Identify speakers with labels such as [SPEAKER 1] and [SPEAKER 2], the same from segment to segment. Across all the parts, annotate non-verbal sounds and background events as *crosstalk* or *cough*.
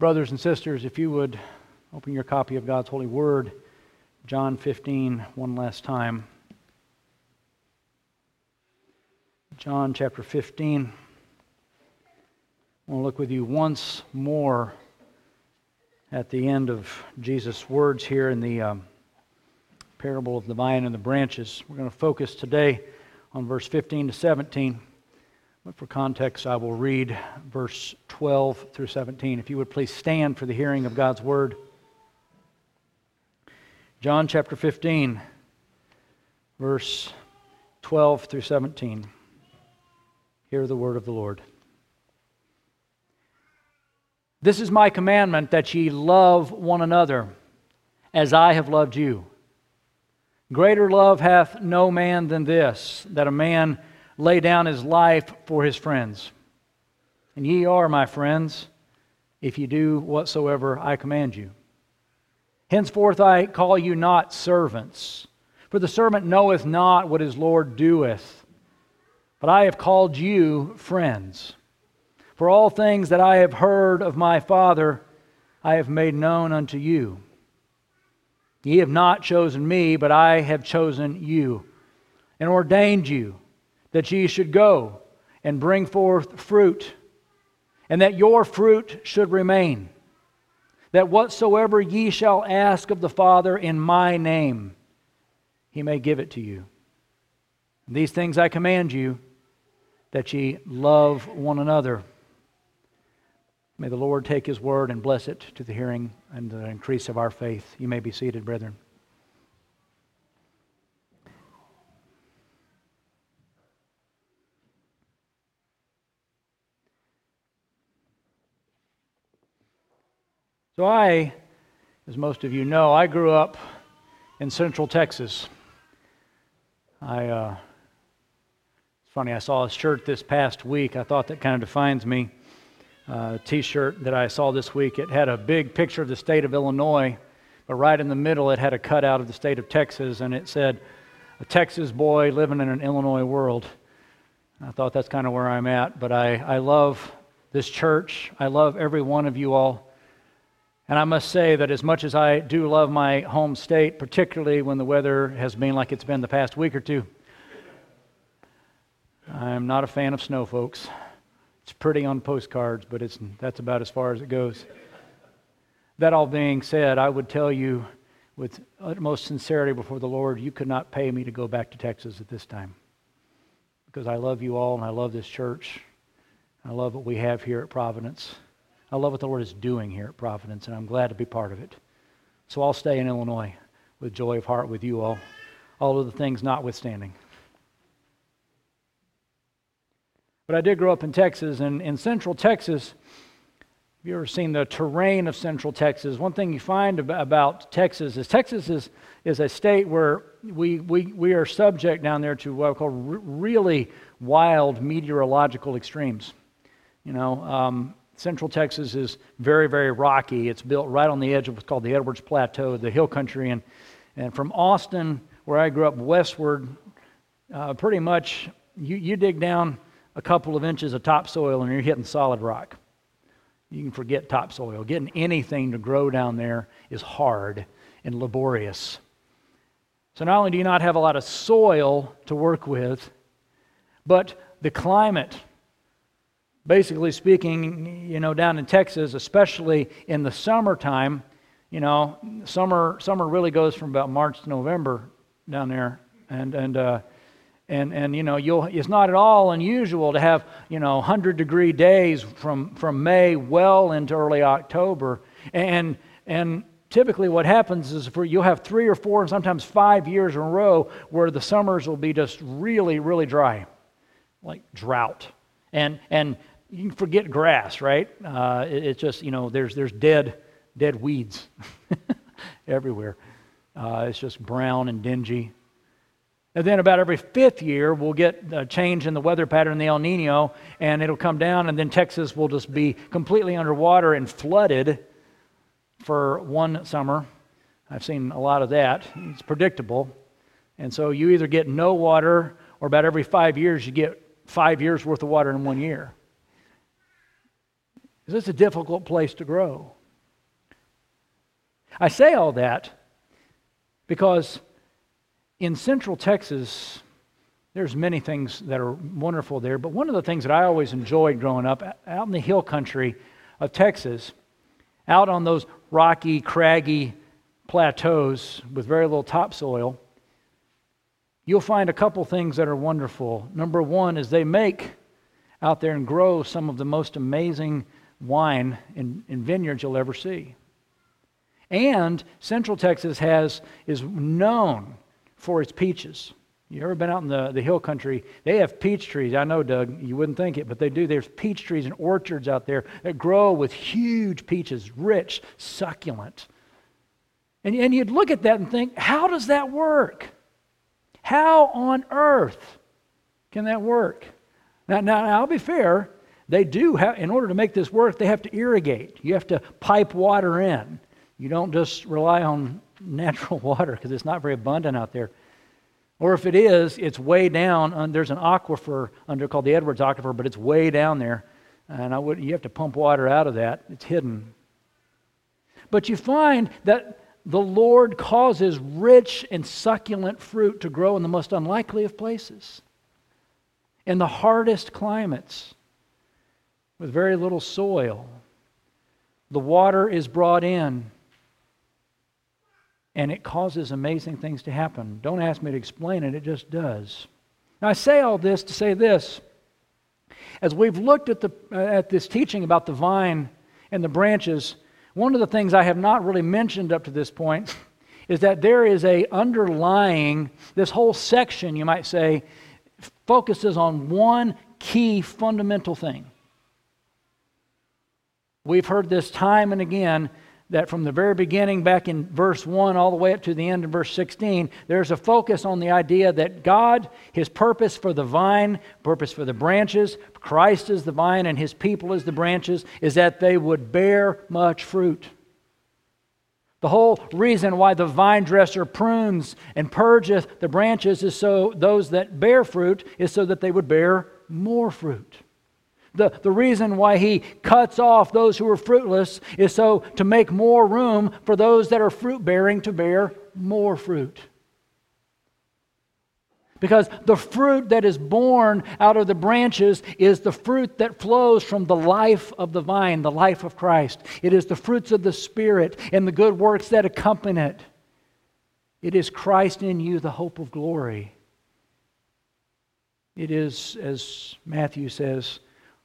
[SPEAKER 1] Brothers and sisters, if you would open your copy of God's holy word, John 15, one last time. John chapter 15. I want to look with you once more at the end of Jesus' words here in the um, parable of the vine and the branches. We're going to focus today on verse 15 to 17. But for context, I will read verse 12 through 17. If you would please stand for the hearing of God's word. John chapter 15, verse 12 through 17. Hear the word of the Lord. This is my commandment that ye love one another as I have loved you. Greater love hath no man than this, that a man lay down his life for his friends. And ye are my friends, if ye do whatsoever I command you. Henceforth I call you not servants, for the servant knoweth not what his Lord doeth. But I have called you friends. For all things that I have heard of my Father, I have made known unto you. Ye have not chosen me, but I have chosen you, and ordained you that ye should go and bring forth fruit, and that your fruit should remain, that whatsoever ye shall ask of the Father in my name, he may give it to you. These things I command you, that ye love one another. May the Lord take his word and bless it to the hearing and the increase of our faith. You may be seated, brethren. So, I, as most of you know, I grew up in central Texas. I, uh, it's funny, I saw a shirt this past week. I thought that kind of defines me. Uh, t shirt that I saw this week. It had a big picture of the state of Illinois, but right in the middle, it had a cutout of the state of Texas, and it said, A Texas boy living in an Illinois world. I thought that's kind of where I'm at, but I, I love this church. I love every one of you all. And I must say that as much as I do love my home state, particularly when the weather has been like it's been the past week or two, I'm not a fan of snow, folks. It's pretty on postcards, but it's, that's about as far as it goes. That all being said, I would tell you with utmost sincerity before the Lord, you could not pay me to go back to Texas at this time. Because I love you all and I love this church. I love what we have here at Providence. I love what the Lord is doing here at Providence, and I'm glad to be part of it. So I'll stay in Illinois with joy of heart with you all, all of the things notwithstanding. But I did grow up in Texas, and in central Texas, have you ever seen the terrain of central Texas? One thing you find about Texas is Texas is, is a state where we, we, we are subject down there to what I call really wild meteorological extremes. You know, um, Central Texas is very, very rocky. It's built right on the edge of what's called the Edwards Plateau, the hill country. And, and from Austin, where I grew up, westward, uh, pretty much you, you dig down a couple of inches of topsoil and you're hitting solid rock. You can forget topsoil. Getting anything to grow down there is hard and laborious. So not only do you not have a lot of soil to work with, but the climate basically speaking, you know, down in Texas, especially in the summertime, you know, summer summer really goes from about March to November down there, and and uh, and and you know, you'll it's not at all unusual to have you know 100 degree days from from May well into early October, and and typically what happens is for you'll have three or four and sometimes five years in a row where the summers will be just really really dry, like drought, and and you can forget grass, right? Uh, it, it's just, you know, there's, there's dead, dead weeds *laughs* everywhere. Uh, it's just brown and dingy. And then about every fifth year, we'll get a change in the weather pattern, the El Nino, and it'll come down, and then Texas will just be completely underwater and flooded for one summer. I've seen a lot of that. It's predictable. And so you either get no water, or about every five years, you get five years worth of water in one year. Because it's a difficult place to grow. I say all that because in central Texas, there's many things that are wonderful there, but one of the things that I always enjoyed growing up out in the hill country of Texas, out on those rocky, craggy plateaus with very little topsoil, you'll find a couple things that are wonderful. Number one is they make out there and grow some of the most amazing wine in, in vineyards you'll ever see. And Central Texas has is known for its peaches. You ever been out in the, the hill country? They have peach trees. I know, Doug, you wouldn't think it, but they do. There's peach trees and orchards out there that grow with huge peaches, rich, succulent. And, and you'd look at that and think, how does that work? How on earth can that work? Now, now, now I'll be fair. They do have, in order to make this work, they have to irrigate. You have to pipe water in. You don't just rely on *laughs* natural water because it's not very abundant out there. Or if it is, it's way down. there's an aquifer under called the Edwards Aquifer, but it's way down there. And I would, you have to pump water out of that. It's hidden. But you find that the Lord causes rich and succulent fruit to grow in the most unlikely of places, in the hardest climates, with very little soil. The water is brought in and it causes amazing things to happen. Don't ask me to explain it, it just does. Now, I say all this to say this. As we've looked at, the, uh, at this teaching about the vine and the branches, one of the things I have not really mentioned up to this point *laughs* is that there is a underlying, this whole section, you might say, focuses on one key fundamental thing. We've heard this time and again that from the very beginning, back in verse 1, all the way up to the end of verse 16, there's a focus on the idea that God, His purpose for the vine, purpose for the branches, Christ is the vine and His people is the branches, is that they would bear much fruit. The whole reason why the vine dresser prunes and purgeth the branches is so those that bear fruit is so that they would bear more fruit. The, the reason why he cuts off those who are fruitless is so to make more room for those that are fruit bearing to bear more fruit. Because the fruit that is born out of the branches is the fruit that flows from the life of the vine, the life of Christ. It is the fruits of the Spirit and the good works that accompany it. It is Christ in you, the hope of glory. It is, as Matthew says,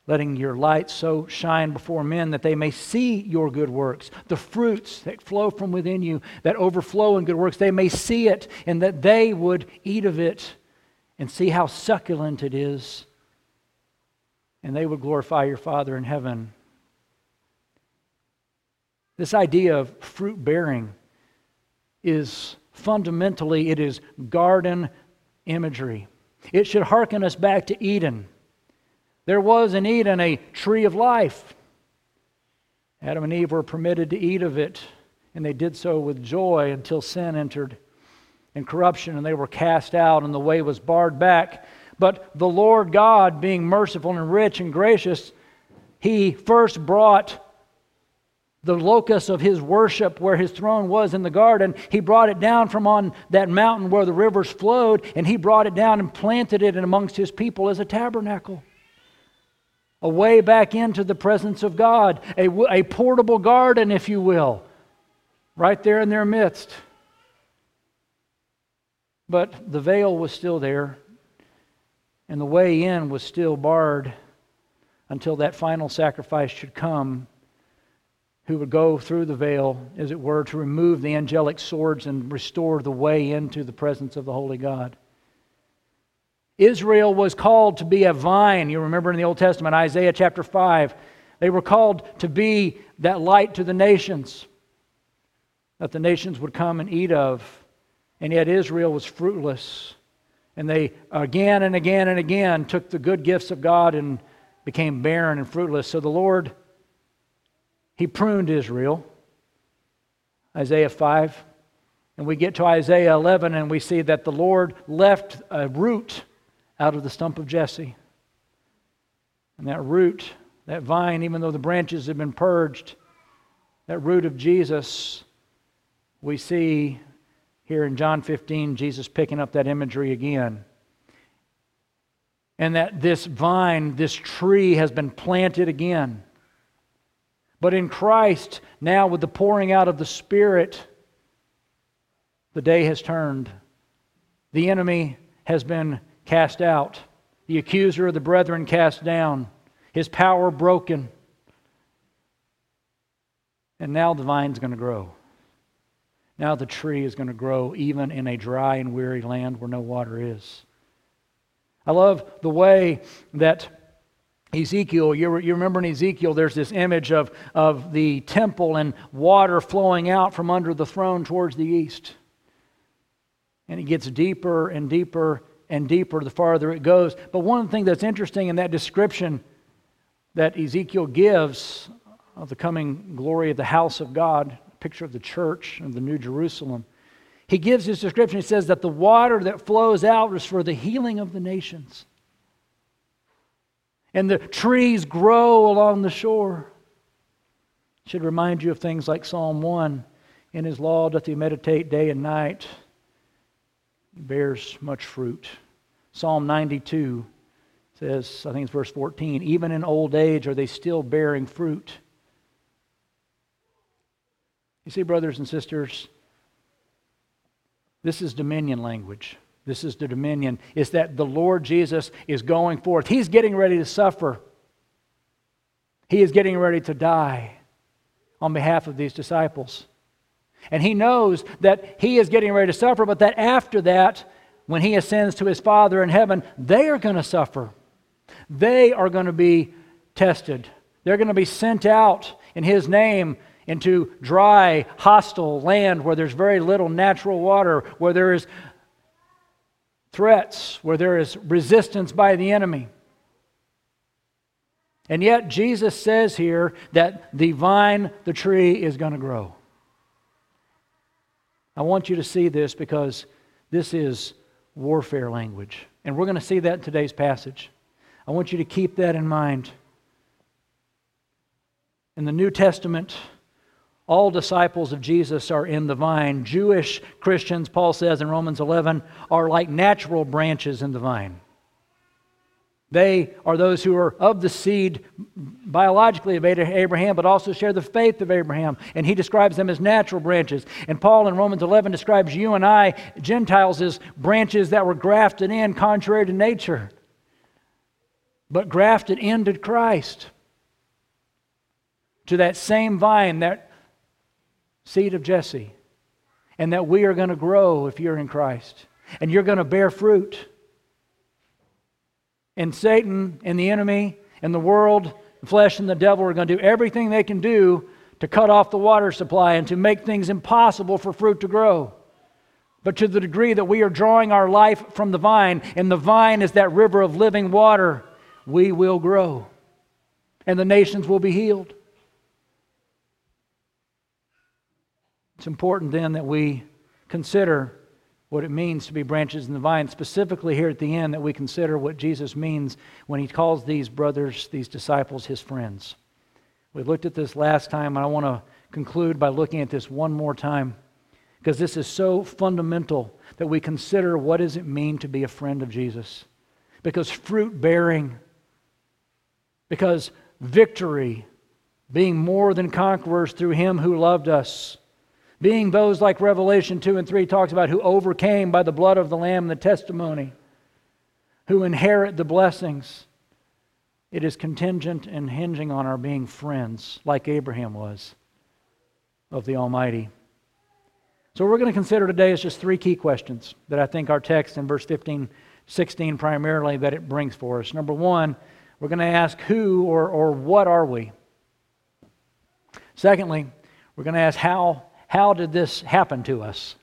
[SPEAKER 1] letting your light so shine before men that they may see your good works, the fruits that flow from within you, that overflow in good works. They may see it, and that they would eat of it and see how succulent it is, and they would glorify your Father in heaven. This idea of fruit bearing is fundamentally it is garden imagery. It should hearken us back to Eden there was in Eden a tree of life. Adam and Eve were permitted to eat of it, and they did so with joy until sin entered and corruption, and they were cast out, and the way was barred back. But the Lord God, being merciful and rich and gracious, He first brought the locus of His worship where His throne was in the garden. He brought it down from on that mountain where the rivers flowed, and He brought it down and planted it amongst His people as a tabernacle a way back into the presence of God, a, a portable garden, if you will, right there in their midst. But the veil was still there, and the way in was still barred until that final sacrifice should come, who would go through the veil, as it were, to remove the angelic swords and restore the way into the presence of the Holy God. Israel was called to be a vine. You remember in the Old Testament, Isaiah chapter 5, they were called to be that light to the nations that the nations would come and eat of. And yet Israel was fruitless. And they again and again and again took the good gifts of God and became barren and fruitless. So the Lord, He pruned Israel. Isaiah 5. And we get to Isaiah 11 and we see that the Lord left a root out of the stump of Jesse. And that root that vine, even though the branches have been purged, that root of Jesus, we see here in John 15 Jesus picking up that imagery again. And that this vine, this tree has been planted again. But in Christ, now with the pouring out of the Spirit, the day has turned. The enemy has been cast out, the accuser of the brethren cast down, his power broken. And now the vine's going to grow. Now the tree is going to grow even in a dry and weary land where no water is. I love the way that Ezekiel, you, you remember in Ezekiel, there's this image of, of the temple and water flowing out from under the throne towards the east. And it gets deeper and deeper and deeper the farther it goes. But one thing that's interesting in that description that Ezekiel gives of the coming glory of the house of God, picture of the church and the New Jerusalem, he gives his description. He says that the water that flows out is for the healing of the nations. And the trees grow along the shore. Should remind you of things like Psalm 1 In his law doth he meditate day and night. Bears much fruit. Psalm 92 says, I think it's verse 14, even in old age are they still bearing fruit. You see, brothers and sisters, this is dominion language. This is the dominion. Is that the Lord Jesus is going forth. He's getting ready to suffer. He is getting ready to die on behalf of these disciples. And he knows that he is getting ready to suffer, but that after that, when he ascends to his Father in heaven, they are going to suffer. They are going to be tested. They're going to be sent out in his name into dry, hostile land where there's very little natural water, where there is threats, where there is resistance by the enemy. And yet, Jesus says here that the vine, the tree, is going to grow. I want you to see this because this is warfare language. And we're going to see that in today's passage. I want you to keep that in mind. In the New Testament, all disciples of Jesus are in the vine. Jewish Christians, Paul says in Romans 11, are like natural branches in the vine. They are those who are of the seed biologically of Abraham, but also share the faith of Abraham. And he describes them as natural branches. And Paul in Romans 11 describes you and I, Gentiles, as branches that were grafted in contrary to nature, but grafted into Christ, to that same vine, that seed of Jesse, and that we are going to grow if you're in Christ, and you're going to bear fruit. And Satan and the enemy and the world, the flesh and the devil are going to do everything they can do to cut off the water supply and to make things impossible for fruit to grow. But to the degree that we are drawing our life from the vine, and the vine is that river of living water, we will grow. And the nations will be healed. It's important then that we consider what it means to be branches in the vine, specifically here at the end, that we consider what Jesus means when he calls these brothers, these disciples, his friends. We looked at this last time, and I want to conclude by looking at this one more time because this is so fundamental that we consider what does it mean to be a friend of Jesus. Because fruit bearing, because victory, being more than conquerors through him who loved us, being those like Revelation 2 and 3 talks about who overcame by the blood of the Lamb and the testimony, who inherit the blessings. It is contingent and hinging on our being friends, like Abraham was, of the Almighty. So, we're going to consider today is just three key questions that I think our text in verse 15, 16 primarily that it brings for us. Number one, we're going to ask who or, or what are we? Secondly, we're going to ask how how did this happen to us?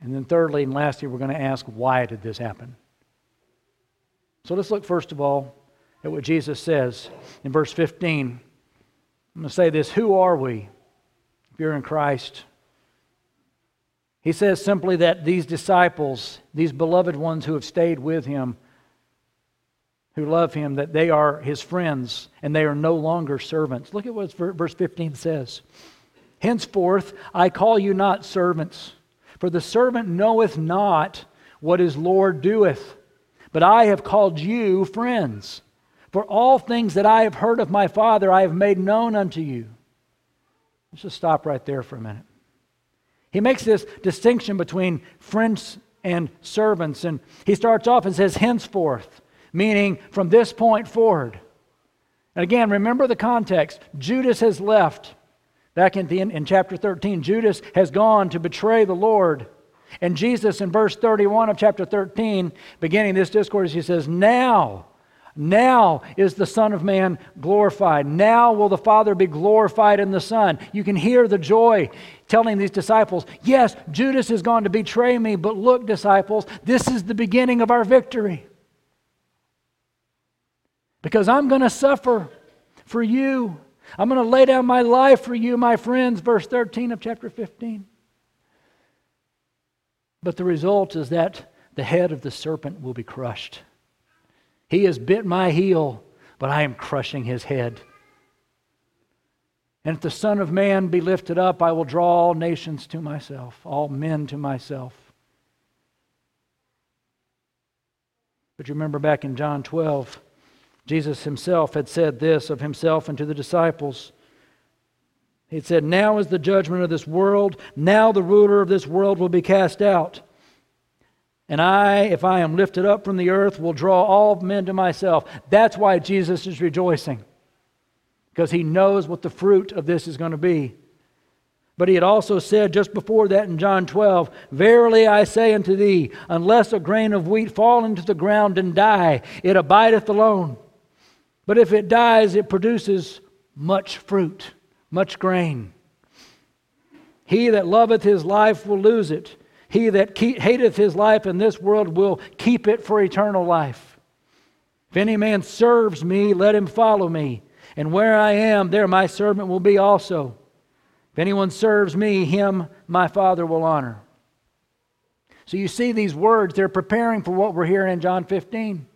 [SPEAKER 1] And then, thirdly and lastly, we're going to ask, why did this happen? So let's look first of all at what Jesus says in verse 15. I'm going to say this Who are we if you're in Christ? He says simply that these disciples, these beloved ones who have stayed with him, who love him that they are his friends and they are no longer servants. Look at what verse 15 says. Henceforth, I call you not servants, for the servant knoweth not what his Lord doeth, but I have called you friends. For all things that I have heard of my Father, I have made known unto you. Let's just stop right there for a minute. He makes this distinction between friends and servants, and he starts off and says, henceforth, meaning from this point forward. And again, remember the context. Judas has left. Back in, the, in chapter 13, Judas has gone to betray the Lord. And Jesus, in verse 31 of chapter 13, beginning this discourse, he says, Now now is the Son of Man glorified. Now will the Father be glorified in the Son. You can hear the joy telling these disciples, Yes, Judas is going to betray me, but look, disciples, this is the beginning of our victory. Because I'm going to suffer for you. I'm going to lay down my life for you, my friends. Verse 13 of chapter 15. But the result is that the head of the serpent will be crushed. He has bit my heel, but I am crushing his head. And if the Son of Man be lifted up, I will draw all nations to myself, all men to myself. But you remember back in John 12, Jesus himself had said this of himself and to the disciples. He said, Now is the judgment of this world. Now the ruler of this world will be cast out. And I, if I am lifted up from the earth, will draw all men to myself. That's why Jesus is rejoicing, because he knows what the fruit of this is going to be. But he had also said just before that in John 12, Verily I say unto thee, unless a grain of wheat fall into the ground and die, it abideth alone. But if it dies, it produces much fruit, much grain. He that loveth his life will lose it he that hateth his life in this world will keep it for eternal life. If any man serves me, let him follow me. And where I am, there my servant will be also. If anyone serves me, him my Father will honor. So you see these words, they're preparing for what we're hearing in John 15.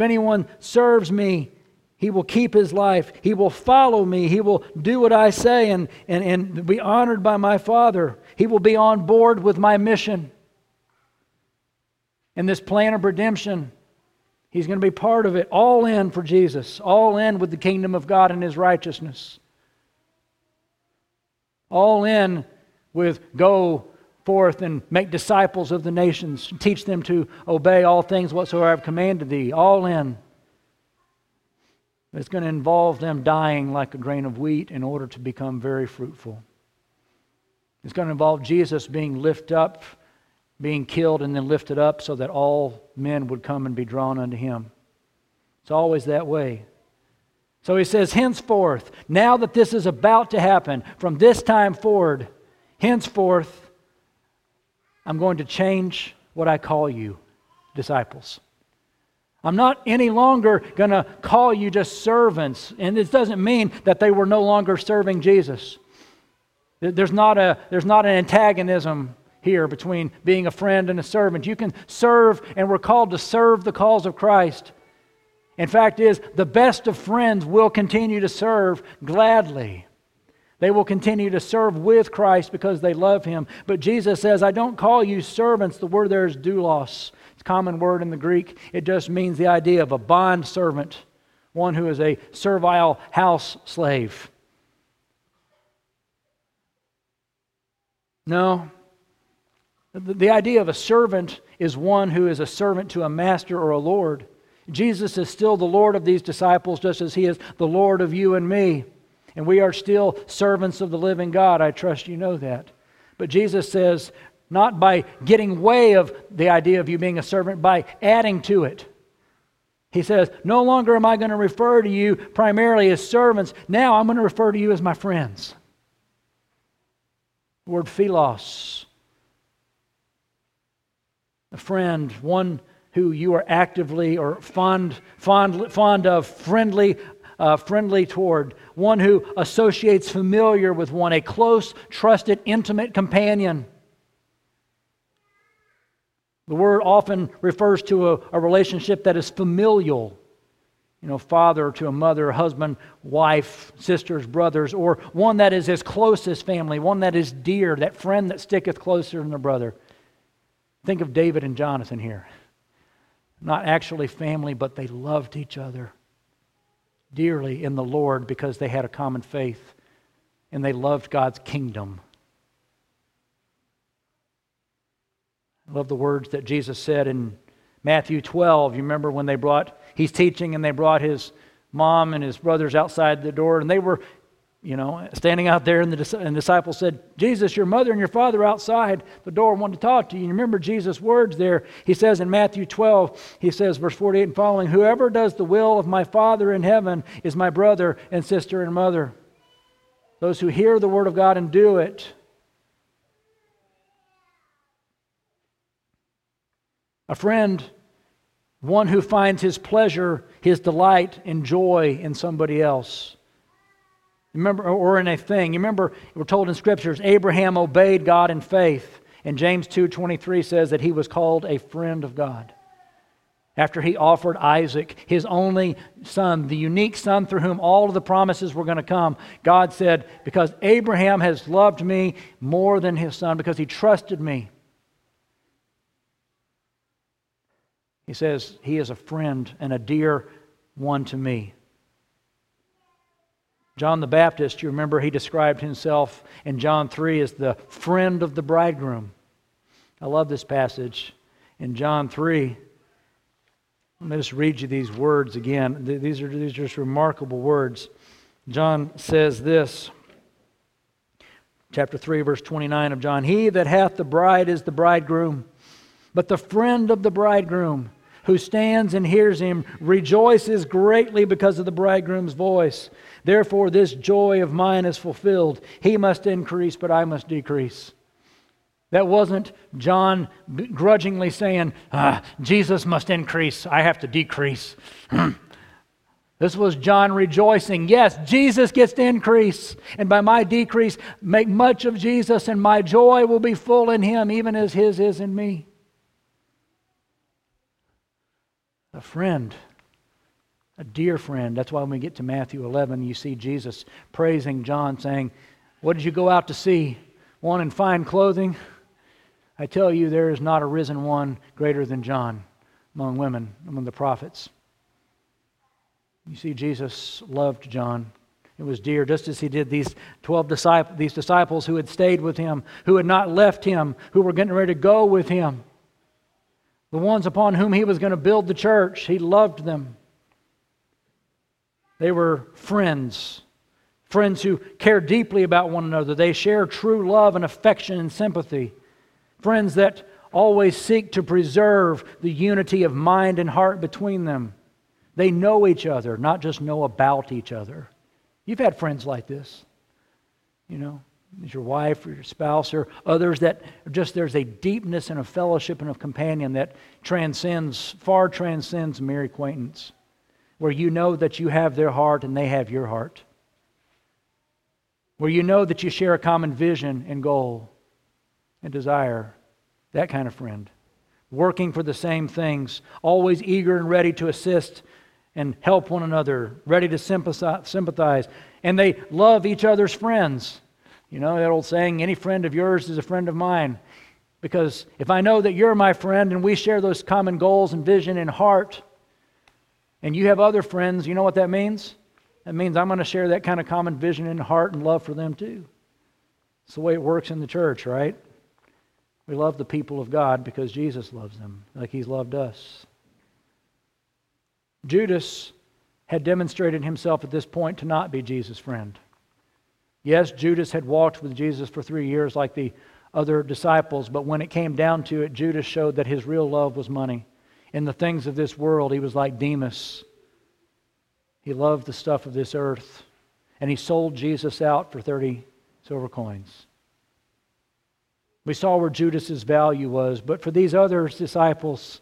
[SPEAKER 1] If anyone serves me, he will keep his life. He will follow me. He will do what I say and, and, and be honored by my Father. He will be on board with my mission. And this plan of redemption, he's going to be part of it, all in for Jesus, all in with the kingdom of God and his righteousness. All in with go forth and make disciples of the nations, teach them to obey all things whatsoever I've commanded thee. All in. It's going to involve them dying like a grain of wheat in order to become very fruitful. It's going to involve Jesus being lifted up, being killed, and then lifted up so that all men would come and be drawn unto him. It's always that way. So he says, henceforth, now that this is about to happen, from this time forward, henceforth, I'm going to change what I call you disciples. I'm not any longer going to call you just servants. And this doesn't mean that they were no longer serving Jesus. There's not, a, there's not an antagonism here between being a friend and a servant. You can serve, and we're called to serve the cause of Christ. In fact, is the best of friends will continue to serve gladly. They will continue to serve with Christ because they love him. But Jesus says, I don't call you servants. The word there is doulos. It's a common word in the Greek. It just means the idea of a bond servant, one who is a servile house slave. No. The idea of a servant is one who is a servant to a master or a Lord. Jesus is still the Lord of these disciples, just as He is the Lord of you and me. And we are still servants of the living God. I trust you know that. But Jesus says, not by getting way of the idea of you being a servant, by adding to it. He says, No longer am I going to refer to you primarily as servants. Now I'm going to refer to you as my friends. The word philos. A friend, one who you are actively or fond, fond, fond of, friendly, uh, friendly toward, one who associates familiar with one, a close, trusted, intimate companion. The word often refers to a, a relationship that is familial. You know, father to a mother, husband, wife, sisters, brothers, or one that is as close as family, one that is dear, that friend that sticketh closer than a brother. Think of David and Jonathan here. Not actually family, but they loved each other dearly in the Lord because they had a common faith and they loved God's kingdom. I love the words that Jesus said in Matthew 12. You remember when they brought, he's teaching and they brought his mom and his brothers outside the door and they were you know, standing out there, and the, and the disciples said, Jesus, your mother and your father outside the door want to talk to you. And you remember Jesus' words there. He says in Matthew 12, he says, verse 48 and following, Whoever does the will of my Father in heaven is my brother and sister and mother. Those who hear the word of God and do it. A friend, one who finds his pleasure, his delight, and joy in somebody else. Remember, or in a thing. You remember, we're told in scriptures, Abraham obeyed God in faith. And James 2.23 says that he was called a friend of God. After he offered Isaac, his only son, the unique son through whom all of the promises were going to come, God said, Because Abraham has loved me more than his son, because he trusted me. He says, He is a friend and a dear one to me. John the Baptist, you remember he described himself in John 3 as the friend of the bridegroom. I love this passage in John 3. Let me just read you these words again. These are, these are just remarkable words. John says this, chapter 3, verse 29 of John He that hath the bride is the bridegroom, but the friend of the bridegroom who stands and hears him rejoices greatly because of the bridegroom's voice. Therefore, this joy of mine is fulfilled. He must increase, but I must decrease. That wasn't John grudgingly saying, ah, Jesus must increase, I have to decrease. this was John rejoicing. Yes, Jesus gets to increase, and by my decrease, make much of Jesus, and my joy will be full in him, even as his is in me. A friend a dear friend. That's why when we get to Matthew 11, you see Jesus praising John, saying, What did you go out to see? One in fine clothing? I tell you, there is not a risen one greater than John among women, among the prophets. You see, Jesus loved John. It was dear, just as he did these 12 disciples, these disciples who had stayed with him, who had not left him, who were getting ready to go with him. The ones upon whom he was going to build the church, he loved them. They were friends, friends who care deeply about one another. They share true love and affection and sympathy. Friends that always seek to preserve the unity of mind and heart between them. They know each other, not just know about each other. You've had friends like this, you know, as your wife or your spouse or others that just there's a deepness and a fellowship and a companion that transcends, far transcends mere acquaintance where you know that you have their heart and they have your heart, where you know that you share a common vision and goal and desire, that kind of friend. Working for the same things, always eager and ready to assist and help one another, ready to sympathize. And they love each other's friends. You know that old saying, any friend of yours is a friend of mine. Because if I know that you're my friend and we share those common goals and vision and heart, and you have other friends, you know what that means? That means I'm going to share that kind of common vision and heart and love for them too. It's the way it works in the church, right? We love the people of God because Jesus loves them like he's loved us. Judas had demonstrated himself at this point to not be Jesus' friend. Yes, Judas had walked with Jesus for three years like the other disciples, but when it came down to it, Judas showed that his real love was money in the things of this world. He was like Demas. He loved the stuff of this earth. And he sold Jesus out for 30 silver coins. We saw where Judas's value was, but for these other disciples,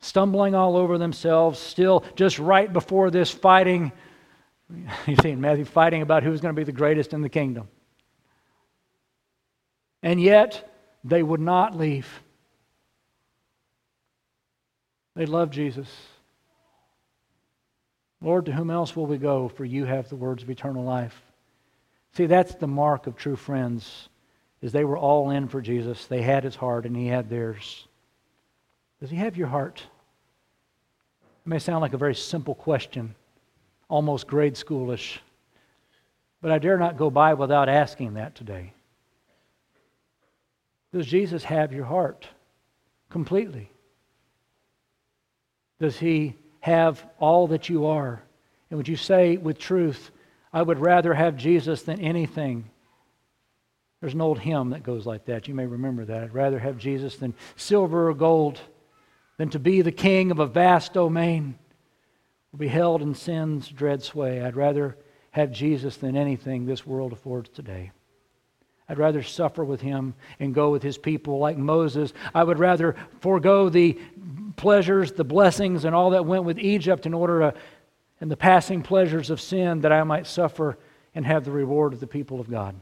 [SPEAKER 1] stumbling all over themselves, still just right before this fighting, *laughs* you see in Matthew, fighting about who's going to be the greatest in the kingdom. And yet, they would not leave. They love Jesus. Lord, to whom else will we go? For you have the words of eternal life. See, that's the mark of true friends, is they were all in for Jesus. They had his heart and he had theirs. Does he have your heart? It may sound like a very simple question, almost grade schoolish, but I dare not go by without asking that today. Does Jesus have your heart completely? Does he have all that you are? And would you say with truth, I would rather have Jesus than anything? There's an old hymn that goes like that. You may remember that. I'd rather have Jesus than silver or gold, than to be the king of a vast domain, or be held in sin's dread sway. I'd rather have Jesus than anything this world affords today. I'd rather suffer with him and go with his people like Moses. I would rather forego the pleasures, the blessings, and all that went with Egypt in order to, and the passing pleasures of sin, that I might suffer and have the reward of the people of God.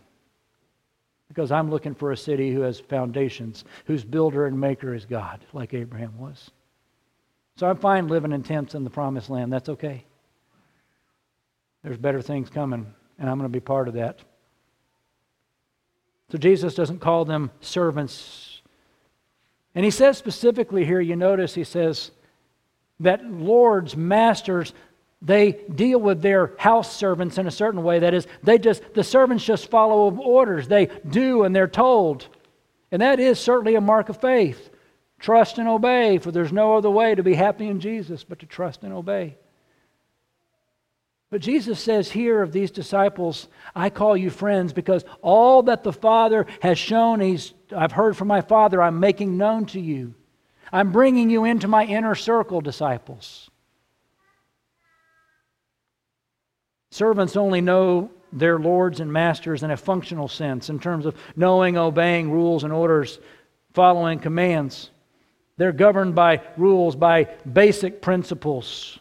[SPEAKER 1] Because I'm looking for a city who has foundations, whose builder and maker is God, like Abraham was. So I'm fine living in tents in the promised land. That's okay. There's better things coming, and I'm going to be part of that. So Jesus doesn't call them servants. And he says specifically here, you notice he says that lords, masters, they deal with their house servants in a certain way. That is, they just the servants just follow orders. They do and they're told. And that is certainly a mark of faith. Trust and obey, for there's no other way to be happy in Jesus but to trust and obey. But Jesus says here of these disciples, I call you friends because all that the Father has shown, he's, I've heard from my Father, I'm making known to you. I'm bringing you into my inner circle, disciples. Servants only know their lords and masters in a functional sense, in terms of knowing, obeying rules and orders, following commands. They're governed by rules, by basic principles.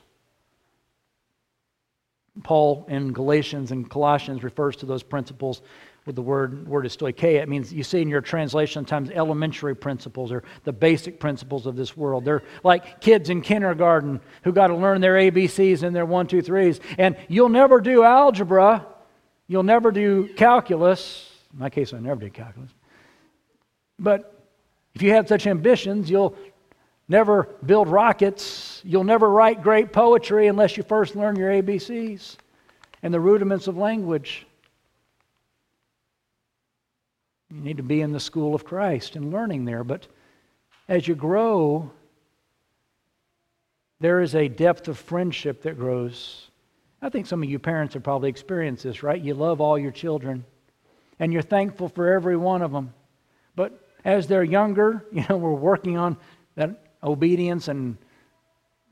[SPEAKER 1] Paul in Galatians and Colossians refers to those principles with the word word is stoicheia. It means you see in your translation sometimes elementary principles or the basic principles of this world. They're like kids in kindergarten who got to learn their ABCs and their one, two, threes. And you'll never do algebra. You'll never do calculus. In my case, I never did calculus. But if you have such ambitions, you'll never build rockets. You'll never write great poetry unless you first learn your ABCs and the rudiments of language. You need to be in the school of Christ and learning there. But as you grow, there is a depth of friendship that grows. I think some of you parents have probably experienced this, right? You love all your children and you're thankful for every one of them. But as they're younger, *laughs* you know, we're working on that obedience and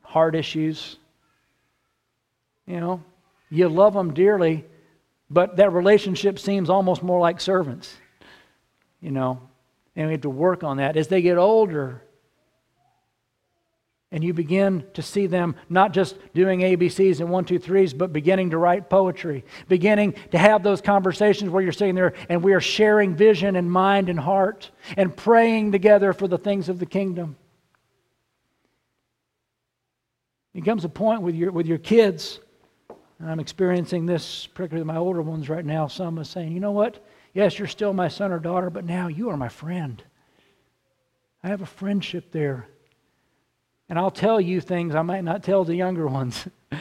[SPEAKER 1] heart issues. You know, you love them dearly, but that relationship seems almost more like servants. You know, and we have to work on that. As they get older, and you begin to see them not just doing ABCs and one, two, threes, but beginning to write poetry, beginning to have those conversations where you're sitting there and we are sharing vision and mind and heart and praying together for the things of the kingdom. It comes a point with your, with your kids, and I'm experiencing this, particularly with my older ones right now. Some are saying, you know what? Yes, you're still my son or daughter, but now you are my friend. I have a friendship there. And I'll tell you things I might not tell the younger ones. *laughs*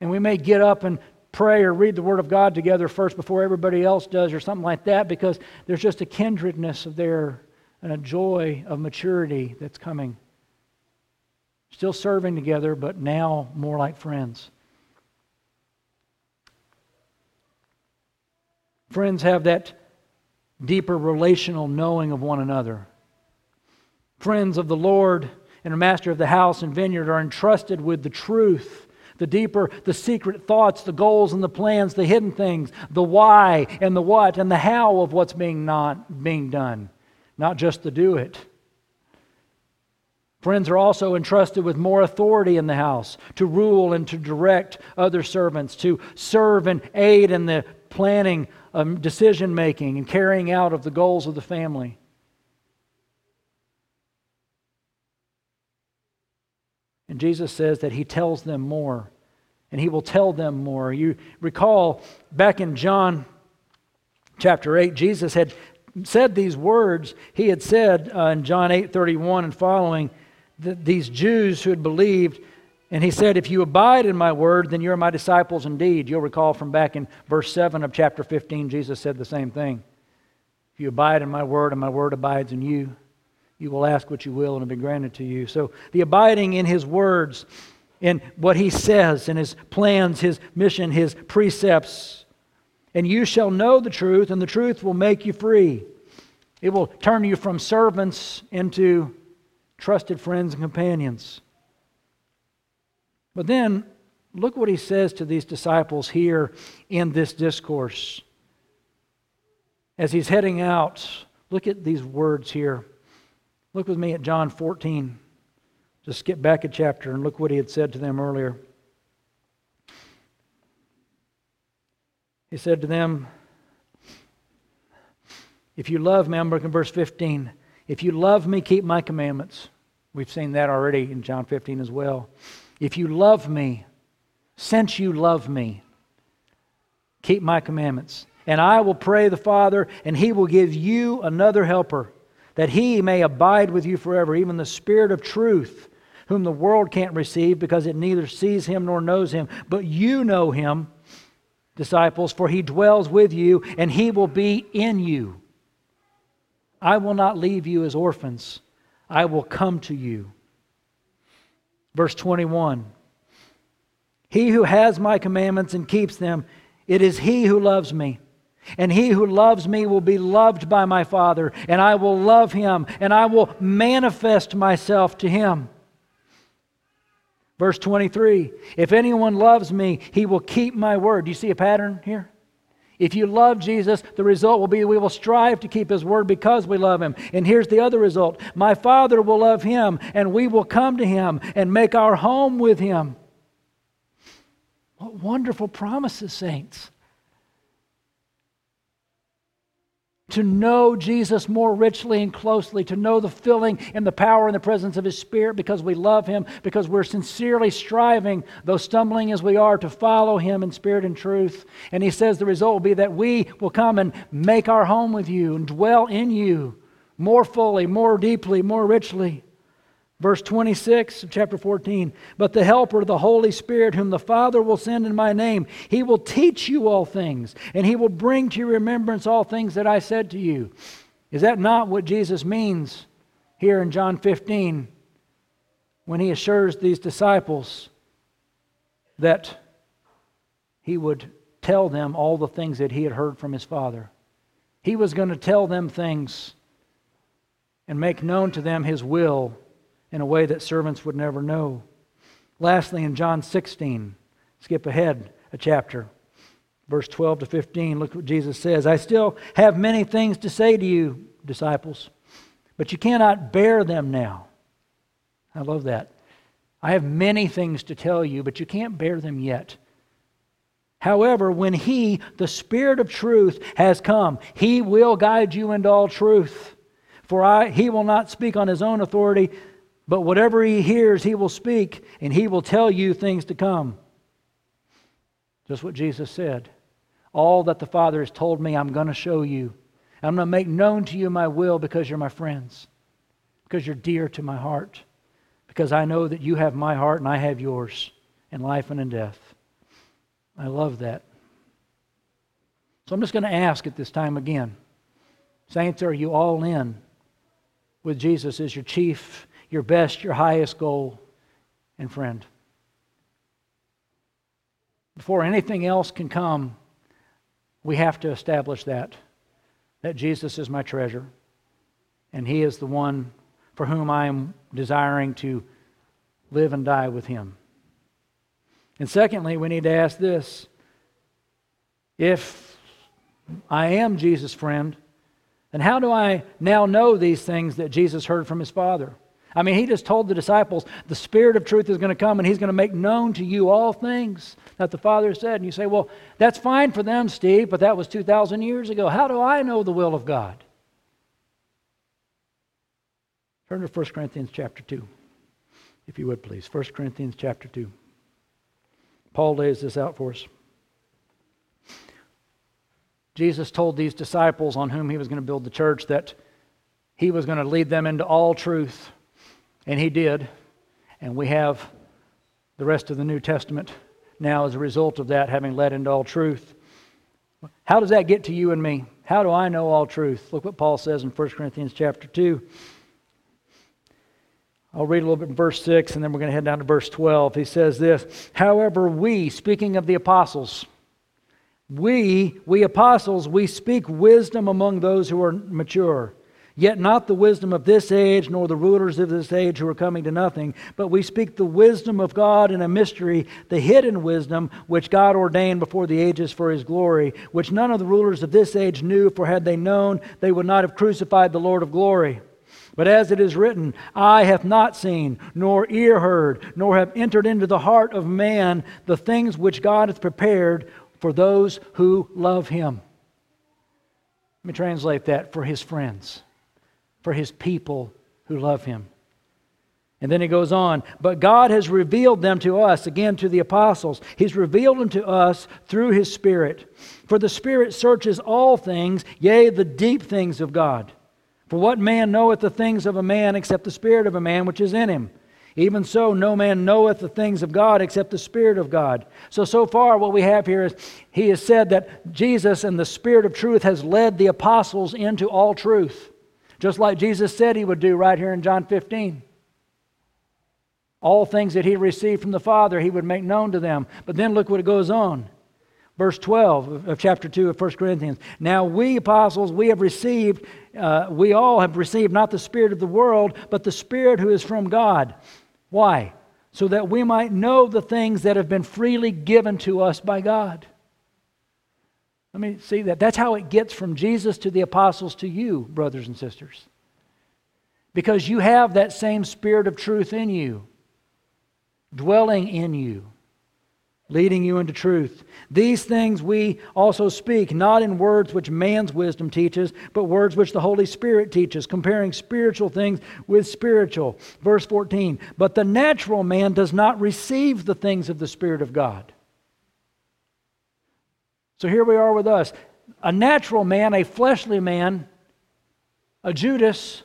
[SPEAKER 1] and we may get up and pray or read the Word of God together first before everybody else does, or something like that, because there's just a kindredness of there and a joy of maturity that's coming. Still serving together, but now more like friends. Friends have that deeper relational knowing of one another. Friends of the Lord and a master of the house and vineyard are entrusted with the truth, the deeper, the secret thoughts, the goals and the plans, the hidden things, the why and the what and the how of what's being not being done, not just to do it. Friends are also entrusted with more authority in the house to rule and to direct other servants, to serve and aid in the planning, um, decision making, and carrying out of the goals of the family. And Jesus says that he tells them more, and he will tell them more. You recall back in John chapter 8, Jesus had said these words. He had said uh, in John 8 31 and following, that these Jews who had believed, and he said, If you abide in my word, then you're my disciples indeed. You'll recall from back in verse 7 of chapter 15, Jesus said the same thing. If you abide in my word and my word abides in you, you will ask what you will and it'll be granted to you. So the abiding in his words, in what he says, in his plans, his mission, his precepts. And you shall know the truth, and the truth will make you free. It will turn you from servants into trusted friends and companions. But then, look what he says to these disciples here in this discourse. As he's heading out, look at these words here. Look with me at John 14. Just skip back a chapter and look what he had said to them earlier. He said to them, If you love me, I'm looking verse 15. If you love me, keep my commandments. We've seen that already in John 15 as well. If you love me, since you love me, keep my commandments. And I will pray the Father, and he will give you another helper, that he may abide with you forever, even the Spirit of truth, whom the world can't receive because it neither sees him nor knows him. But you know him, disciples, for he dwells with you, and he will be in you. I will not leave you as orphans. I will come to you. Verse 21 He who has my commandments and keeps them, it is he who loves me. And he who loves me will be loved by my Father, and I will love him, and I will manifest myself to him. Verse 23 If anyone loves me, he will keep my word. Do you see a pattern here? If you love Jesus, the result will be we will strive to keep his word because we love him. And here's the other result My Father will love him, and we will come to him and make our home with him. What wonderful promises, saints. To know Jesus more richly and closely, to know the filling and the power and the presence of His Spirit because we love Him, because we're sincerely striving, though stumbling as we are, to follow Him in spirit and truth. And He says the result will be that we will come and make our home with you and dwell in you more fully, more deeply, more richly. Verse 26 of chapter 14. But the Helper, the Holy Spirit, whom the Father will send in my name, he will teach you all things, and he will bring to your remembrance all things that I said to you. Is that not what Jesus means here in John 15 when he assures these disciples that he would tell them all the things that he had heard from his Father? He was going to tell them things and make known to them his will in a way that servants would never know. Lastly, in John 16, skip ahead a chapter, verse 12 to 15, look what Jesus says I still have many things to say to you, disciples, but you cannot bear them now. I love that. I have many things to tell you, but you can't bear them yet. However, when He, the Spirit of truth, has come, He will guide you into all truth. For I, He will not speak on His own authority, but whatever he hears, he will speak, and he will tell you things to come. Just what Jesus said. All that the Father has told me, I'm going to show you. I'm going to make known to you my will because you're my friends, because you're dear to my heart, because I know that you have my heart and I have yours in life and in death. I love that. So I'm just going to ask at this time again Saints, are you all in with Jesus as your chief your best, your highest goal and friend. Before anything else can come, we have to establish that that Jesus is my treasure and he is the one for whom I am desiring to live and die with him. And secondly, we need to ask this if I am Jesus' friend, then how do I now know these things that Jesus heard from his Father? I mean, he just told the disciples, the Spirit of truth is going to come and he's going to make known to you all things that the Father said. And you say, well, that's fine for them, Steve, but that was 2,000 years ago. How do I know the will of God? Turn to 1 Corinthians chapter 2, if you would please. 1 Corinthians chapter 2. Paul lays this out for us. Jesus told these disciples on whom he was going to build the church that he was going to lead them into all truth. And he did. And we have the rest of the New Testament now as a result of that, having led into all truth. How does that get to you and me? How do I know all truth? Look what Paul says in 1 Corinthians chapter 2. I'll read a little bit in verse 6 and then we're going to head down to verse 12. He says this However, we, speaking of the apostles, we, we apostles, we speak wisdom among those who are mature. Yet not the wisdom of this age, nor the rulers of this age who are coming to nothing, but we speak the wisdom of God in a mystery, the hidden wisdom which God ordained before the ages for his glory, which none of the rulers of this age knew, for had they known, they would not have crucified the Lord of glory. But as it is written, eye hath not seen, nor ear heard, nor have entered into the heart of man the things which God hath prepared for those who love him. Let me translate that for his friends, for his people who love him. And then he goes on, but God has revealed them to us, again to the apostles. He's revealed them to us through his Spirit. For the Spirit searches all things, yea, the deep things of God. For what man knoweth the things of a man except the Spirit of a man which is in him? Even so, no man knoweth the things of God except the Spirit of God. So, so far, what we have here is he has said that Jesus and the Spirit of truth has led the apostles into all truth, just like Jesus said he would do right here in John 15. All things that he received from the Father, he would make known to them. But then look what it goes on. Verse 12 of chapter 2 of 1 Corinthians. Now we apostles, we have received, uh, we all have received not the Spirit of the world, but the Spirit who is from God. Why? So that we might know the things that have been freely given to us by God. Let me see that. That's how it gets from Jesus to the apostles to you, brothers and sisters. Because you have that same Spirit of truth in you, dwelling in you leading you into truth. These things we also speak, not in words which man's wisdom teaches, but words which the Holy Spirit teaches, comparing spiritual things with spiritual. Verse 14 But the natural man does not receive the things of the Spirit of God. So here we are with us. A natural man, a fleshly man, a Judas,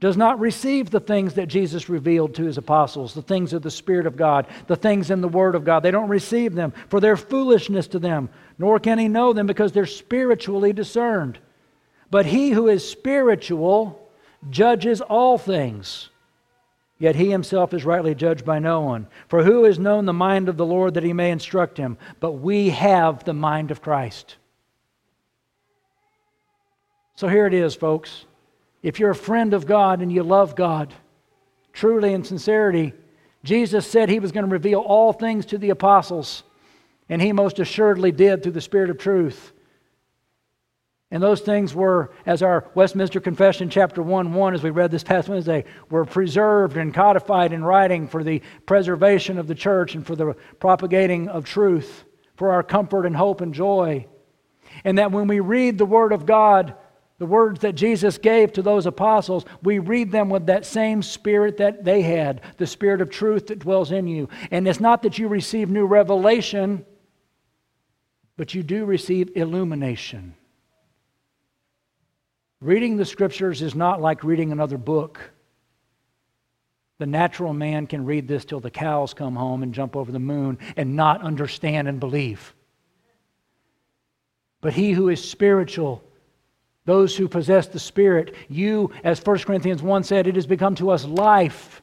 [SPEAKER 1] does not receive the things that Jesus revealed to his apostles, the things of the Spirit of God, the things in the Word of God. They don't receive them, for their foolishness to them, nor can he know them because they're spiritually discerned. But he who is spiritual judges all things. Yet he himself is rightly judged by no one. For who has known the mind of the Lord that he may instruct him? But we have the mind of Christ. So here it is, folks. If you're a friend of God and you love God, truly in sincerity, Jesus said he was going to reveal all things to the apostles, and he most assuredly did through the Spirit of truth. And those things were, as our Westminster Confession, chapter 1 1, as we read this past Wednesday, were preserved and codified in writing for the preservation of the church and for the propagating of truth, for our comfort and hope and joy. And that when we read the Word of God, the words that Jesus gave to those apostles, we read them with that same spirit that they had, the spirit of truth that dwells in you. And it's not that you receive new revelation, but you do receive illumination. Reading the scriptures is not like reading another book. The natural man can read this till the cows come home and jump over the moon and not understand and believe. But he who is spiritual those who possess the Spirit, you, as 1 Corinthians 1 said, it has become to us life.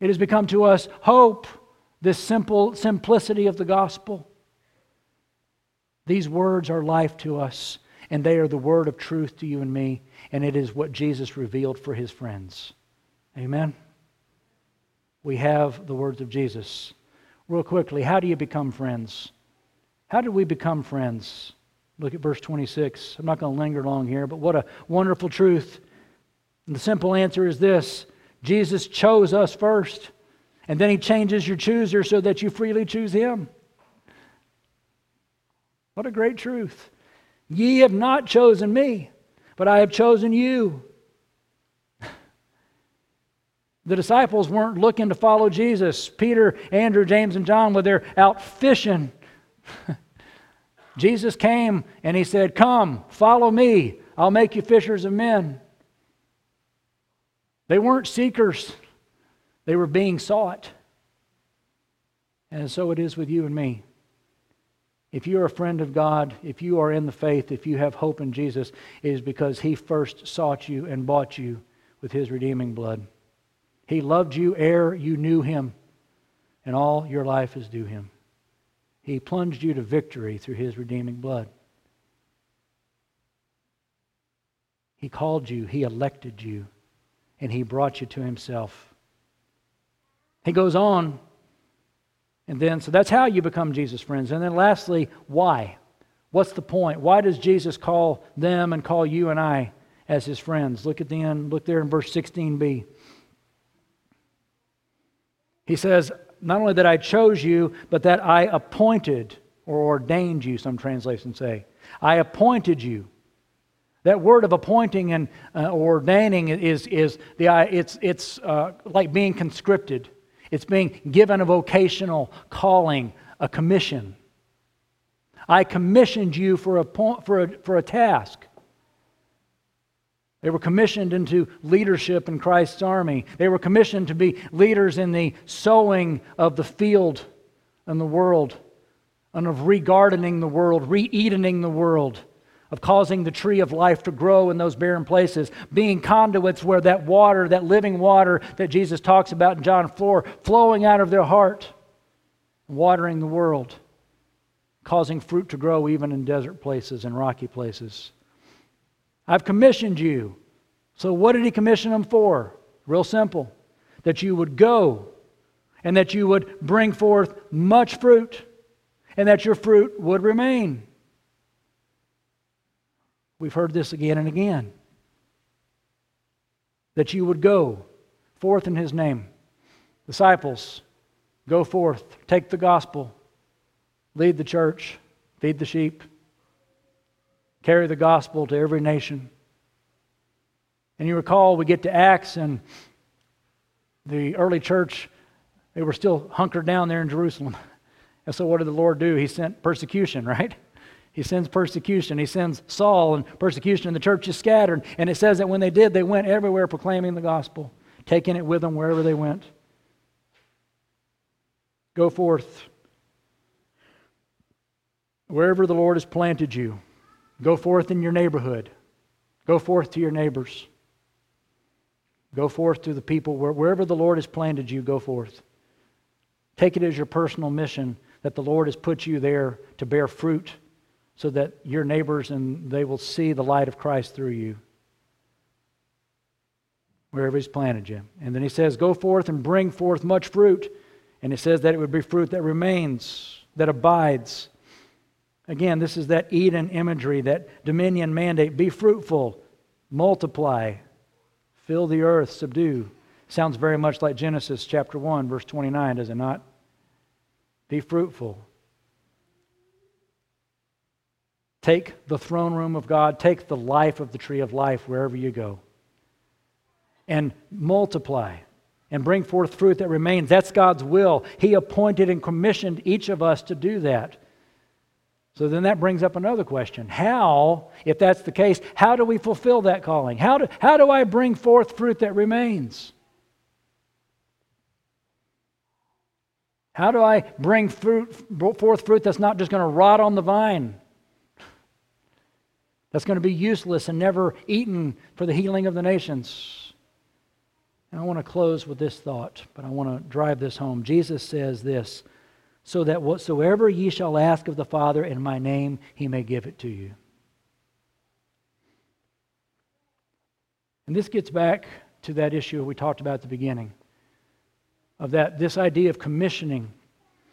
[SPEAKER 1] It has become to us hope, this simple simplicity of the gospel. These words are life to us, and they are the word of truth to you and me, and it is what Jesus revealed for his friends. Amen? We have the words of Jesus. Real quickly, how do you become friends? How do we become friends? Look at verse 26. I'm not going to linger long here, but what a wonderful truth. And the simple answer is this Jesus chose us first, and then he changes your chooser so that you freely choose him. What a great truth. Ye have not chosen me, but I have chosen you. *laughs* The disciples weren't looking to follow Jesus. Peter, Andrew, James, and John were there out fishing. *laughs* Jesus came and he said, Come, follow me. I'll make you fishers of men. They weren't seekers, they were being sought. And so it is with you and me. If you're a friend of God, if you are in the faith, if you have hope in Jesus, it is because He first sought you and bought you with His redeeming blood. He loved you ere you knew Him, and all your life is due Him. He plunged you to victory through His redeeming blood. He called you, He elected you, and He brought you to Himself. He goes on and then, so that's how you become Jesus' friends. And then lastly, why? What's the point? Why does Jesus call them and call you and I as his friends? Look at the end, look there in verse 16b. He says, Not only that I chose you, but that I appointed or ordained you, some translations say. I appointed you. That word of appointing and uh, ordaining is, is the, it's, it's uh, like being conscripted. It's being given a vocational calling, a commission. I commissioned you for a, for a, for a task. They were commissioned into leadership in Christ's army. They were commissioned to be leaders in the sowing of the field and the world, and of regardening the world, re edening the world of causing the tree of life to grow in those barren places, being conduits where that water, that living water that Jesus talks about in John 4, flowing out of their heart, watering the world, causing fruit to grow even in desert places and rocky places. I've commissioned you. So, what did he commission them for? Real simple that you would go and that you would bring forth much fruit and that your fruit would remain. We've heard this again and again. That you would go forth in his name. Disciples, go forth, take the gospel, lead the church, feed the sheep, carry the gospel to every nation. And you recall, we get to Acts, and the early church, they were still hunkered down there in Jerusalem. *laughs* And so, what did the Lord do? He sent persecution, right? He sends persecution. He sends Saul and persecution, and the church is scattered. And it says that when they did, they went everywhere proclaiming the gospel, taking it with them wherever they went. Go forth. Wherever the Lord has planted you, go forth in your neighborhood. Go forth to your neighbors. Go forth to the people wherever the Lord has planted you, go forth. Take it as your personal mission that the Lord has put you there to bear fruit so that your neighbors and they will see the light of Christ through you wherever he's planted you. And then he says, Go forth and bring forth much fruit. And it says that it would be fruit that remains, that abides. Again, this is that Eden imagery, that dominion mandate. Be fruitful, multiply, fill the earth, subdue. Sounds very much like Genesis chapter 1, verse 29, does it not? Be fruitful, Take the throne room of God, take the life of the tree of life wherever you go, and multiply and bring forth fruit that remains. That's God's will. He appointed and commissioned each of us to do that. So then that brings up another question. How, if that's the case, how do we fulfill that calling? How do, how do I bring forth fruit that remains? How do I bring fruit, forth fruit that's not just going to rot on the vine? That's going to be useless and never eaten for the healing of the nations. And I want to close with this thought, but I want to drive this home. Jesus says this so that whatsoever ye shall ask of the Father in my name, he may give it to you. And this gets back to that issue we talked about at the beginning of that this idea of commissioning,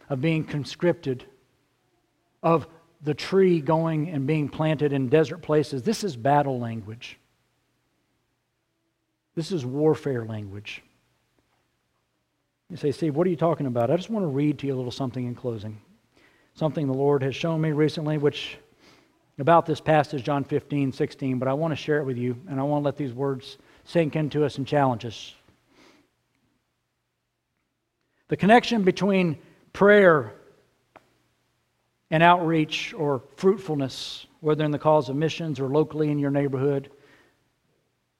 [SPEAKER 1] of being conscripted, of the tree going and being planted in desert places, this is battle language. This is warfare language. You say, Steve, what are you talking about? I just want to read to you a little something in closing. Something the Lord has shown me recently, which about this passage, John 15, 16, but I want to share it with you, and I want to let these words sink into us and challenge us. The connection between prayer and outreach or fruitfulness, whether in the cause of missions or locally in your neighborhood.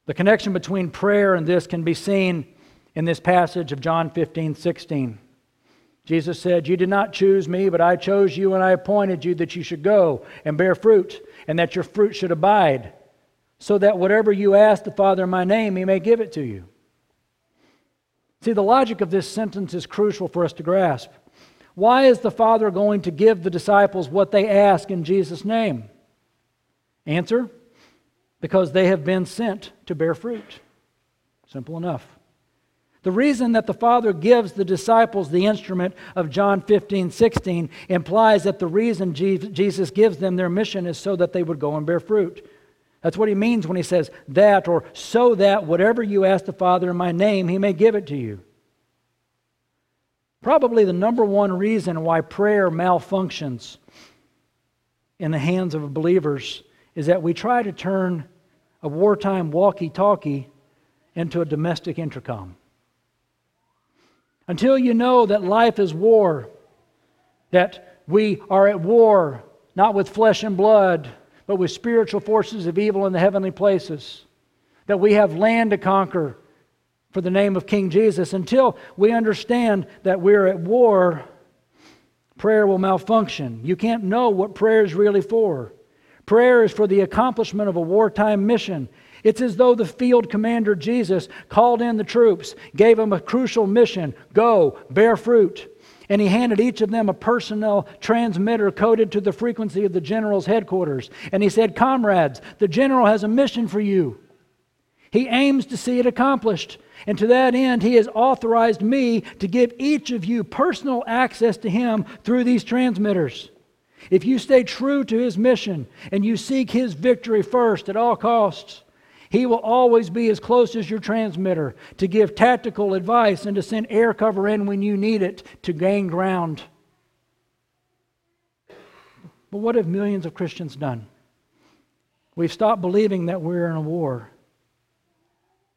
[SPEAKER 1] The connection between prayer and this can be seen in this passage of John 15, 16. Jesus said, You did not choose me, but I chose you and I appointed you that you should go and bear fruit, and that your fruit should abide, so that whatever you ask the Father in my name, he may give it to you. See, the logic of this sentence is crucial for us to grasp. Why is the Father going to give the disciples what they ask in Jesus' name? Answer because they have been sent to bear fruit. Simple enough. The reason that the Father gives the disciples the instrument of John 15, 16 implies that the reason Jesus gives them their mission is so that they would go and bear fruit. That's what he means when he says that, or so that whatever you ask the Father in my name, he may give it to you. Probably the number one reason why prayer malfunctions in the hands of believers is that we try to turn a wartime walkie talkie into a domestic intercom. Until you know that life is war, that we are at war not with flesh and blood, but with spiritual forces of evil in the heavenly places, that we have land to conquer for the name of King Jesus, until we understand that we're at war, prayer will malfunction. You can't know what prayer is really for. Prayer is for the accomplishment of a wartime mission. It's as though the field commander Jesus called in the troops, gave them a crucial mission go, bear fruit. And he handed each of them a personnel transmitter coded to the frequency of the general's headquarters. And he said, Comrades, the general has a mission for you. He aims to see it accomplished. And to that end, he has authorized me to give each of you personal access to him through these transmitters. If you stay true to his mission and you seek his victory first at all costs, he will always be as close as your transmitter to give tactical advice and to send air cover in when you need it to gain ground. But what have millions of Christians done? We've stopped believing that we're in a war.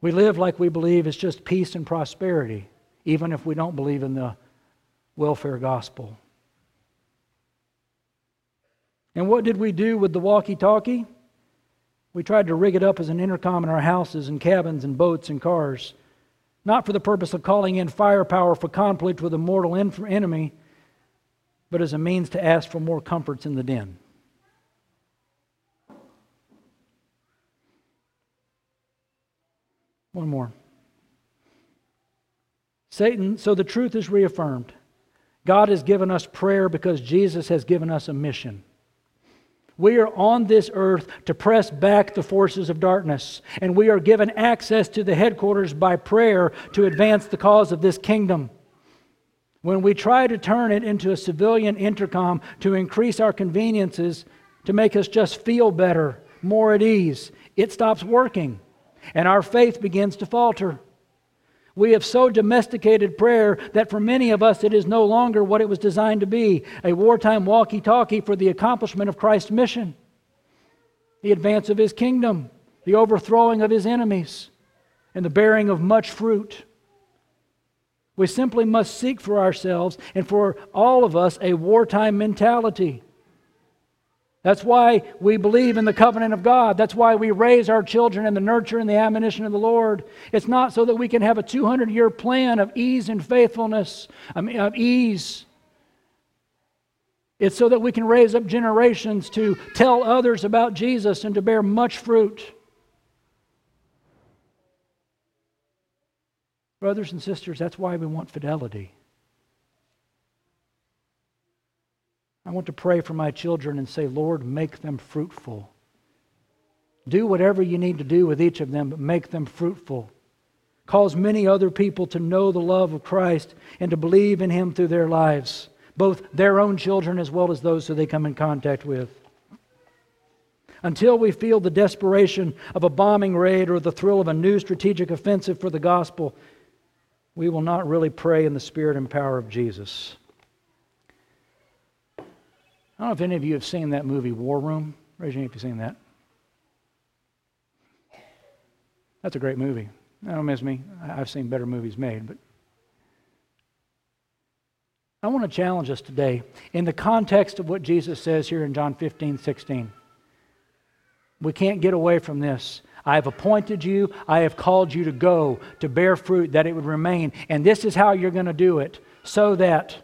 [SPEAKER 1] We live like we believe it's just peace and prosperity, even if we don't believe in the welfare gospel. And what did we do with the walkie talkie? We tried to rig it up as an intercom in our houses and cabins and boats and cars, not for the purpose of calling in firepower for conflict with a mortal enemy, but as a means to ask for more comforts in the den. One more. Satan, so the truth is reaffirmed. God has given us prayer because Jesus has given us a mission. We are on this earth to press back the forces of darkness, and we are given access to the headquarters by prayer to advance the cause of this kingdom. When we try to turn it into a civilian intercom to increase our conveniences, to make us just feel better, more at ease, it stops working, and our faith begins to falter. We have so domesticated prayer that for many of us it is no longer what it was designed to be a wartime walkie talkie for the accomplishment of Christ's mission, the advance of his kingdom, the overthrowing of his enemies, and the bearing of much fruit. We simply must seek for ourselves and for all of us a wartime mentality. That's why we believe in the covenant of God. That's why we raise our children in the nurture and the admonition of the Lord. It's not so that we can have a 200 year plan of ease and faithfulness, I mean, of ease. It's so that we can raise up generations to tell others about Jesus and to bear much fruit. Brothers and sisters, that's why we want fidelity. I want to pray for my children and say, Lord, make them fruitful. Do whatever you need to do with each of them, but make them fruitful. Cause many other people to know the love of Christ and to believe in Him through their lives, both their own children as well as those who they come in contact with. Until we feel the desperation of a bombing raid or the thrill of a new strategic offensive for the gospel, we will not really pray in the spirit and power of Jesus. I don't know if any of you have seen that movie, War Room. Raise your hand if you've seen that. That's a great movie. I don't miss me. I've seen better movies made, but I want to challenge us today in the context of what Jesus says here in John 15, 16. We can't get away from this. I have appointed you, I have called you to go, to bear fruit, that it would remain. And this is how you're going to do it, so that,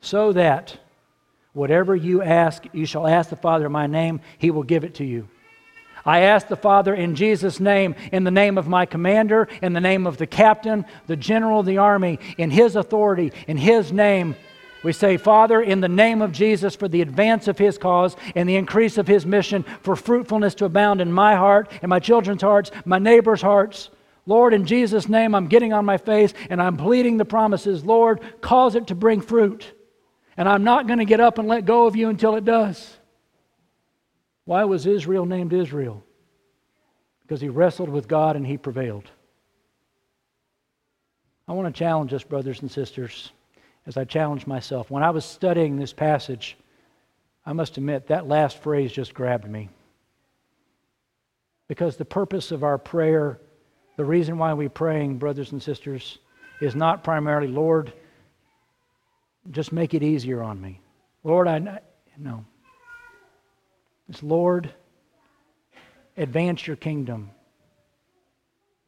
[SPEAKER 1] so that whatever you ask, you shall ask the Father in my name, he will give it to you. I ask the Father in Jesus' name, in the name of my commander, in the name of the captain, the general of the army, in his authority, in his name. We say, Father, in the name of Jesus, for the advance of his cause and the increase of his mission, for fruitfulness to abound in my heart, in my children's hearts, my neighbors' hearts. Lord, in Jesus' name, I'm getting on my face and I'm pleading the promises. Lord, cause it to bring fruit. And I'm not going to get up and let go of you until it does. Why was Israel named Israel? Because he wrestled with God and he prevailed. I want to challenge us, brothers and sisters, as I challenge myself. When I was studying this passage, I must admit that last phrase just grabbed me. Because the purpose of our prayer, the reason why we're praying, brothers and sisters, is not primarily, Lord, just make it easier on me. Lord, I no. It's Lord, advance your kingdom.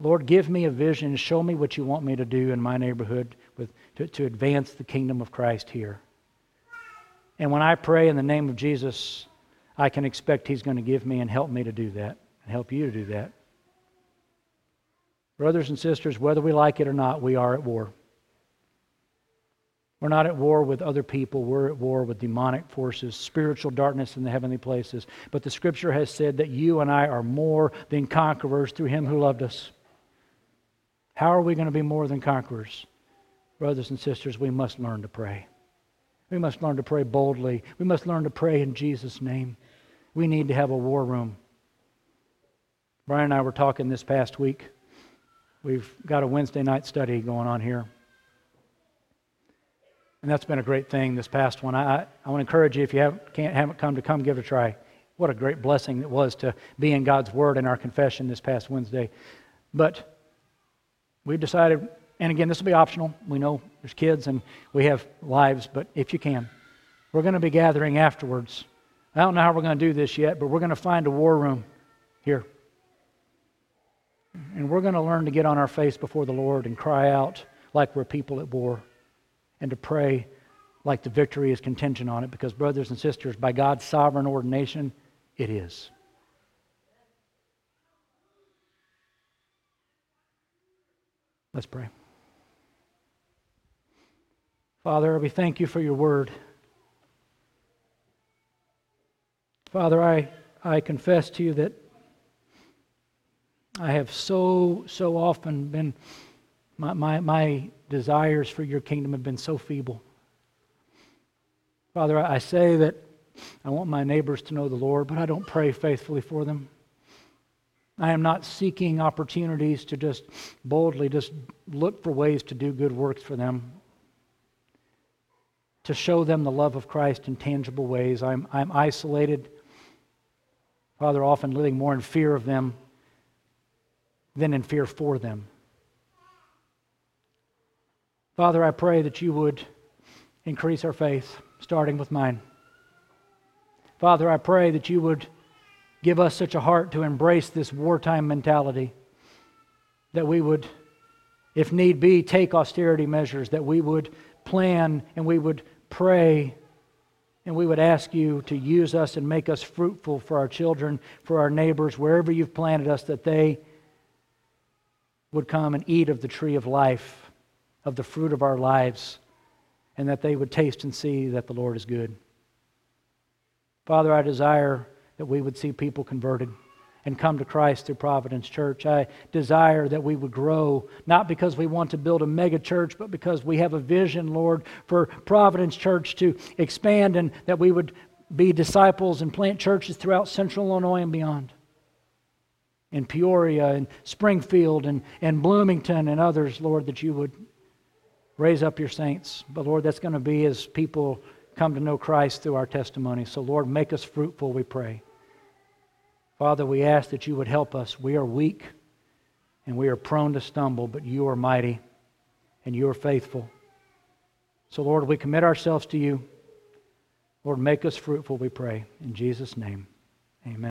[SPEAKER 1] Lord, give me a vision. Show me what you want me to do in my neighborhood with, to, to advance the kingdom of Christ here. And when I pray in the name of Jesus, I can expect He's going to give me and help me to do that and help you to do that. Brothers and sisters, whether we like it or not, we are at war. We're not at war with other people. We're at war with demonic forces, spiritual darkness in the heavenly places. But the scripture has said that you and I are more than conquerors through him who loved us. How are we going to be more than conquerors? Brothers and sisters, we must learn to pray. We must learn to pray boldly. We must learn to pray in Jesus' name. We need to have a war room. Brian and I were talking this past week. We've got a Wednesday night study going on here. And that's been a great thing this past one. I, I want to encourage you, if you have, can't, haven't come, to come give it a try. What a great blessing it was to be in God's Word in our confession this past Wednesday. But we've decided, and again, this will be optional. We know there's kids and we have lives, but if you can, we're going to be gathering afterwards. I don't know how we're going to do this yet, but we're going to find a war room here. And we're going to learn to get on our face before the Lord and cry out like we're people at war and to pray like the victory is contingent on it because, brothers and sisters, by God's sovereign ordination, it is. Let's pray. Father, we thank you for your word. Father, I, I confess to you that I have so, so often been, my, my, my desires for your kingdom have been so feeble. Father, I say that I want my neighbors to know the Lord, but I don't pray faithfully for them. I am not seeking opportunities to just boldly just look for ways to do good works for them, to show them the love of Christ in tangible ways. I'm, I'm isolated, Father, often living more in fear of them than in fear for them. Father, I pray that you would increase our faith, starting with mine. Father, I pray that you would give us such a heart to embrace this wartime mentality, that we would, if need be, take austerity measures, that we would plan and we would pray and we would ask you to use us and make us fruitful for our children, for our neighbors, wherever you've planted us, that they would come and eat of the tree of life of the fruit of our lives, and that they would taste and see that the Lord is good. Father, I desire that we would see people converted and come to Christ through Providence Church. I desire that we would grow, not because we want to build a mega church, but because we have a vision, Lord, for Providence Church to expand and that we would be disciples and plant churches throughout central Illinois and beyond. In Peoria and Springfield and, and Bloomington and others, Lord, that you would raise up your saints. But Lord, that's going to be as people come to know Christ through our testimony. So, Lord, make us fruitful, we pray. Father, we ask that you would help us. We are weak and we are prone to stumble, but you are mighty and you are faithful. So, Lord, we commit ourselves to you. Lord, make us fruitful, we pray. In Jesus' name, amen.